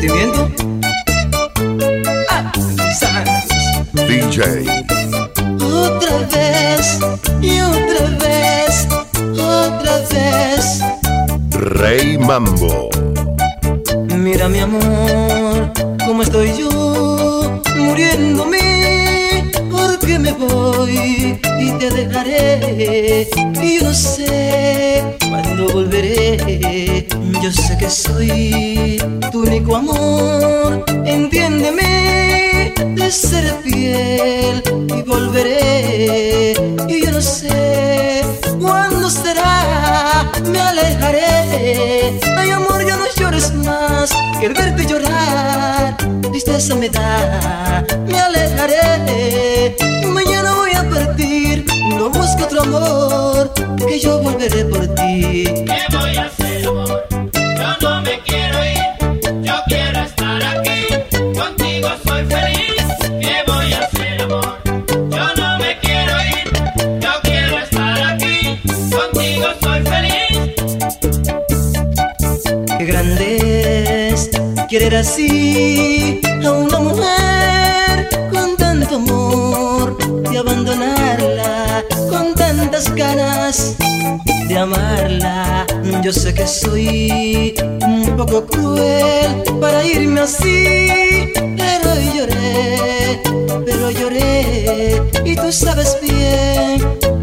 sentimiento. Ah, DJ. Otra vez y otra vez, otra vez. Rey Mambo. Mira mi amor, cómo estoy yo muriéndome, porque me voy y te dejaré. Y yo no sé cuándo volveré. Yo sé que soy tu único amor, entiéndeme de ser fiel y volveré. Y yo no sé cuándo será, me alejaré. Ay amor, ya no llores más, que verte llorar, tristeza me da, me alejaré. Mañana voy a partir, no busco otro amor, que yo volveré por ti. ¿Qué voy a hacer, amor? Yo no me quiero ir, yo quiero estar aquí. Contigo soy feliz. ¿Qué voy a hacer, amor? Yo no me quiero ir, yo quiero estar aquí. Contigo soy feliz. Qué grande es querer así a una mujer con tanto amor de amarla. Yo sé que soy un poco cruel para irme así, pero lloré, pero lloré y tú sabes bien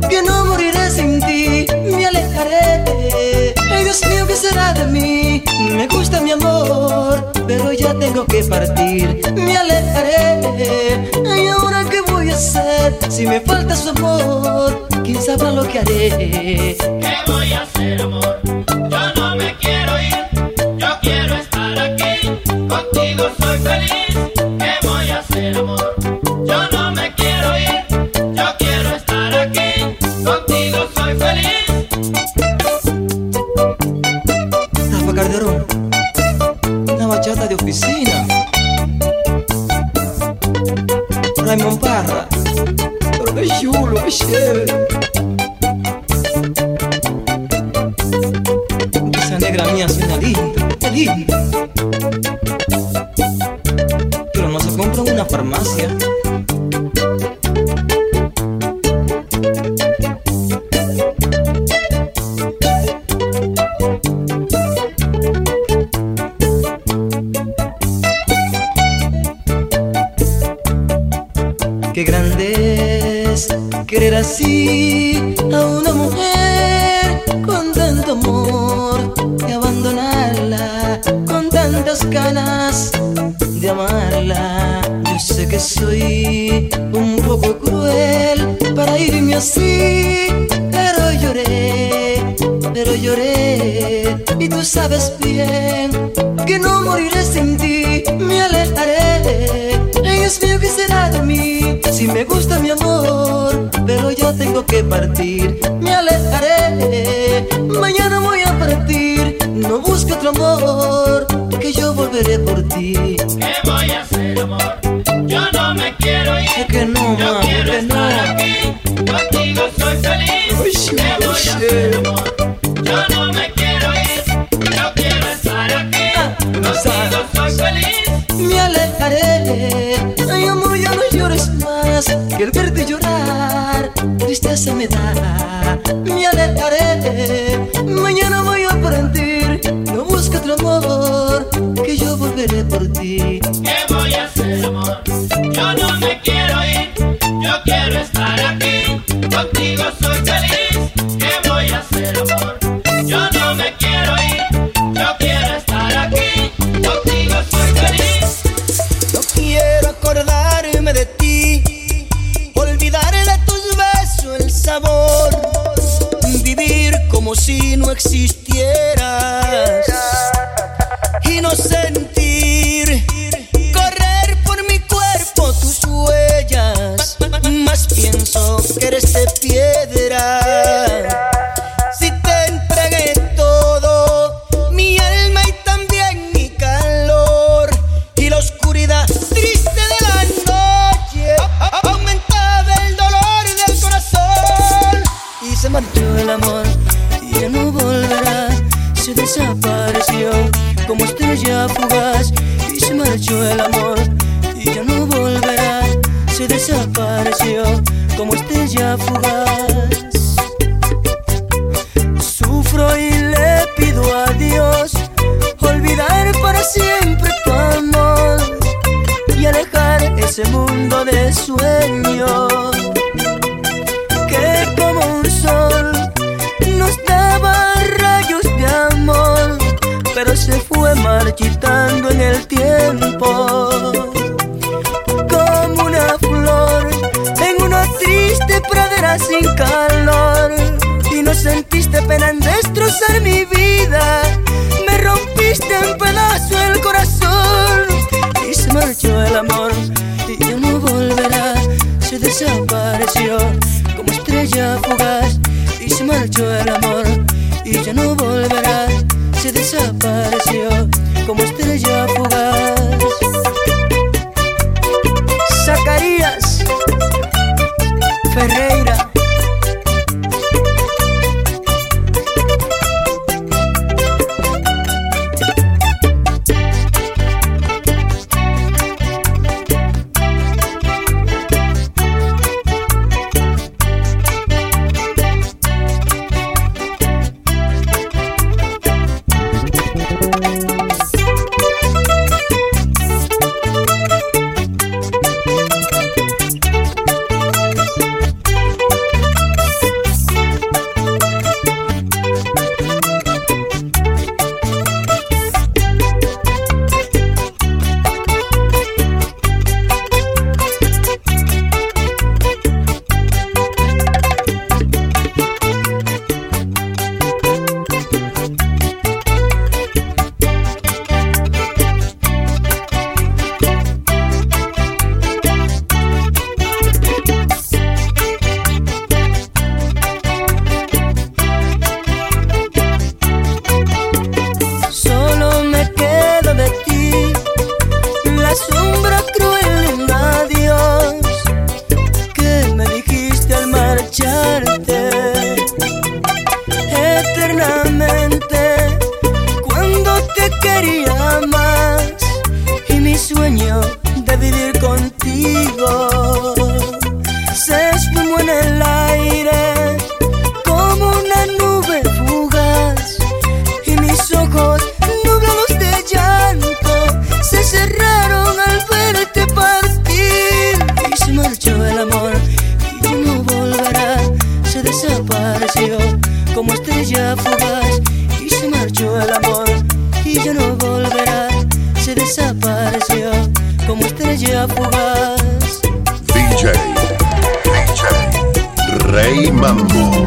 que no moriré sin ti, me alejaré. Ay Dios mío, ¿qué será de mí? Me gusta mi amor, pero ya tengo que partir, me alejaré. Ay, ahora qué voy a hacer si me falta su amor, quién sabrá lo que haré. ¿Qué voy a hacer, amor? Yo no me quiero ir, yo quiero estar aquí. Contigo soy feliz. ¿Qué voy a hacer, amor? Querer así a una mujer con tanto amor y abandonarla con tantas ganas de amarla. Yo sé que soy un poco cruel para irme así, pero lloré, pero lloré y tú sabes bien que no moriré sin ti, me alejaré. Ay, Dios mío, ¿qué será de mí? Si me gusta mi amor, pero ya tengo que partir, me alejaré. Contigo soy feliz. ¿Qué voy a hacer, amor? Yo no me quiero ir. Yo quiero estar aquí. Contigo soy feliz. No quiero acordarme de ti, olvidar de tus besos el sabor, vivir como si no existieras y no sentiste pena en destrozar mi vida. Me rompiste en pedazo el corazón y se marchó el amor y ya no volverá. Se desapareció como estrella fugaz y se marchó el amor como estrella fugaz y se marchó el amor y ya no volverá se desapareció como estrella fugaz DJ, DJ, Rey Mambo.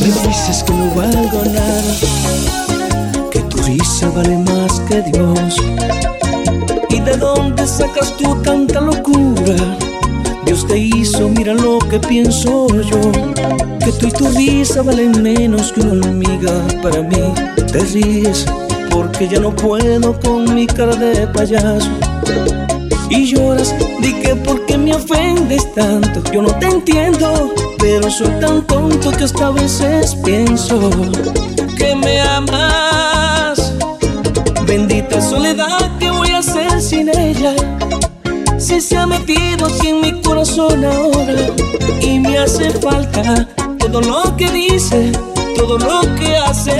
Me dices que no valgo nada, que tu risa vale más que Dios. ¿Y de dónde sacas tú tanta locura? Dios te hizo, mira lo que pienso yo. Que tú y tu risa valen menos que una hormiga. Para mí te ríes porque ya no puedo con mi cara de payaso. Y lloras, di que porque me ofendes tanto. Yo no te entiendo, pero soy tan tonto que hasta a veces pienso que me amas. Bendita soledad, ¿qué voy a hacer sin ella? Se ha metido aquí en mi corazón ahora y me hace falta todo lo que dice, todo lo que hace.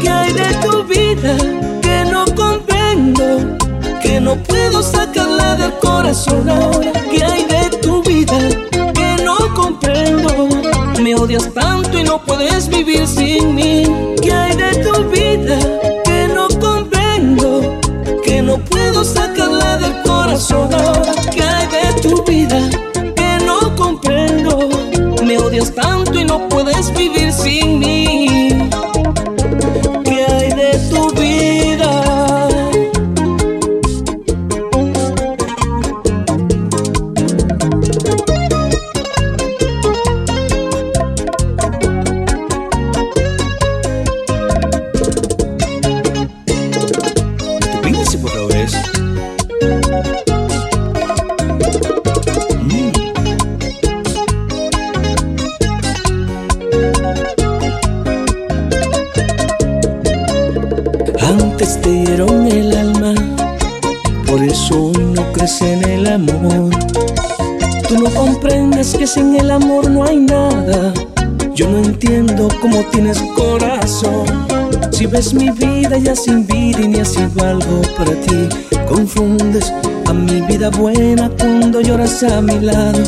¿Qué hay de tu vida que no comprendo? Que no puedo sacarla del corazón ahora. ¿Qué hay de tu vida que no comprendo? Me odias tanto y no puedes vivir sin mí. Amor no hay nada. Yo no entiendo cómo tienes corazón. Si ves mi vida ya sin vida y ni ha algo para ti, confundes a mi vida buena cuando lloras a mi lado.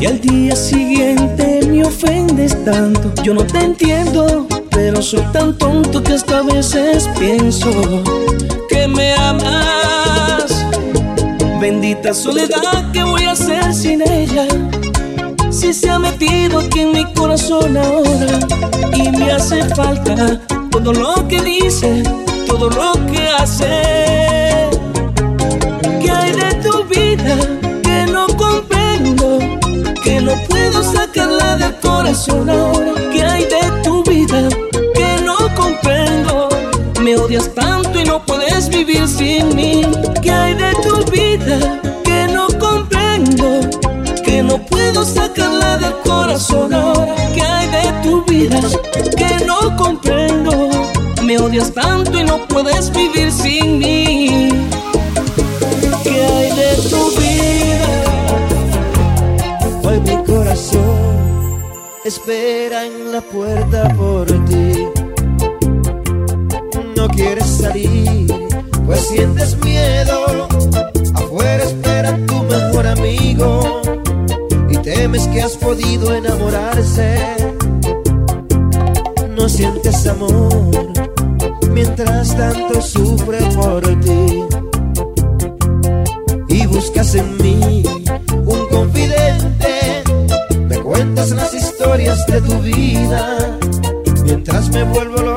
Y al día siguiente me ofendes tanto. Yo no te entiendo, pero soy tan tonto que hasta a veces pienso que me amas. Bendita soledad, ¿qué voy a hacer sin ella? Si se ha metido aquí en mi corazón ahora y me hace falta todo lo que dice, todo lo que hace. ¿Qué hay de tu vida que no comprendo? Que no puedo sacarla del corazón ahora. ¿Qué hay de tu vida que no comprendo? Me odias tanto y no puedes vivir sin mí. ¿Qué hay de tu vida sacarla del corazón ahora. ¿Qué hay de tu vida que no comprendo? Me odias tanto y no puedes vivir sin mí. ¿Qué hay de tu vida? Hoy mi corazón espera en la puerta por ti. No quieres salir, pues sientes miedo. Que has podido enamorarse. No sientes amor mientras tanto sufre por ti y buscas en mí un confidente. Me cuentas las historias de tu vida mientras me vuelvo loco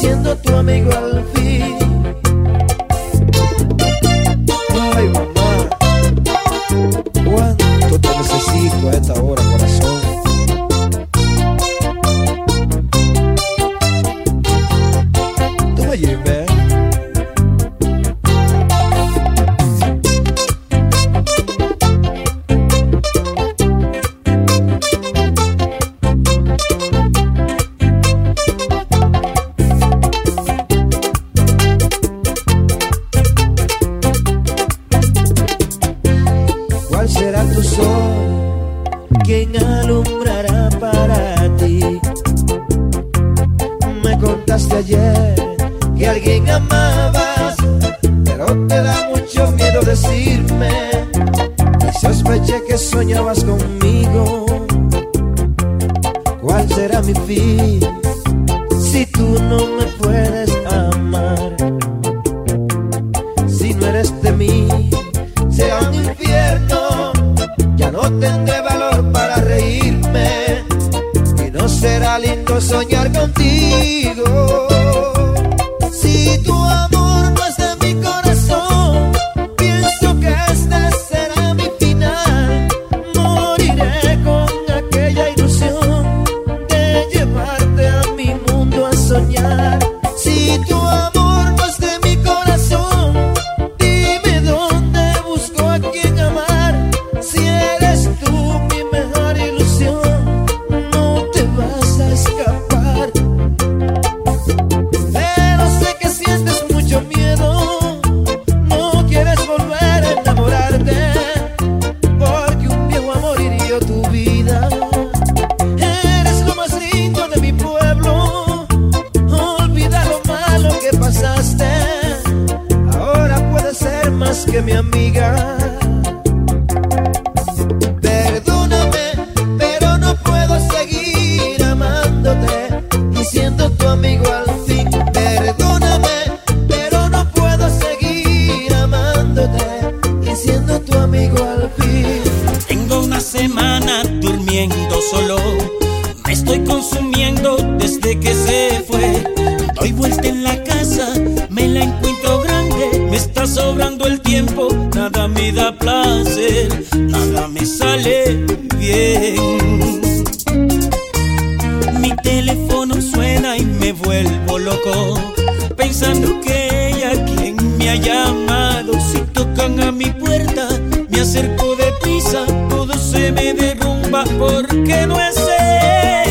siendo tu amigo al fin. Que que mi amiga. pensando que ella quien me ha llamado. Si tocan a mi puerta, me acerco de prisa, todo se me derrumba porque no es él.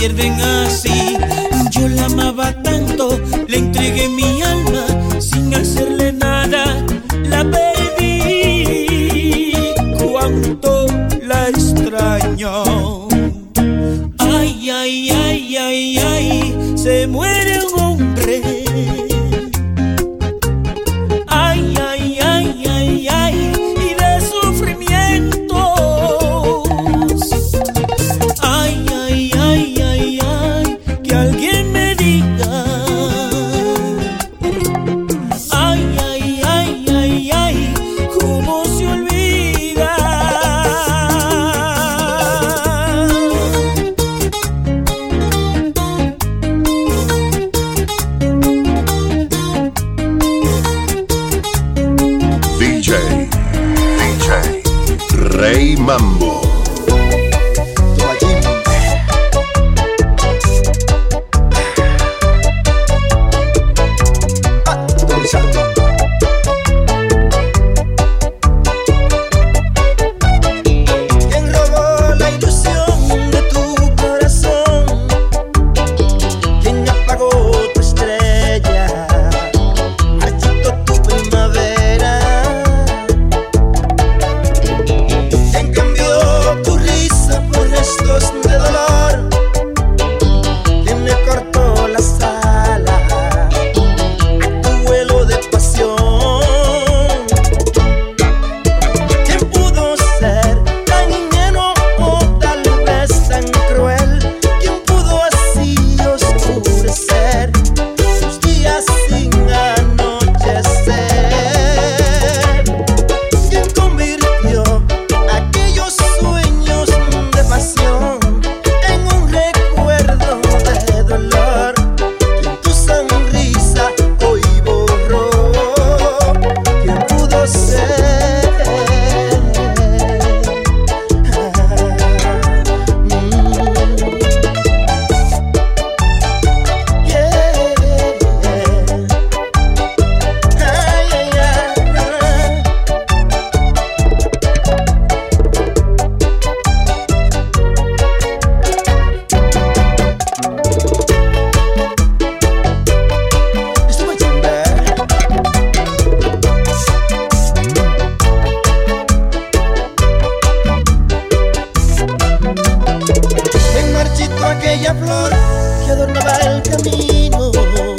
pierden así. Yo la amaba tanto, le entregué mi que adornaba el camino.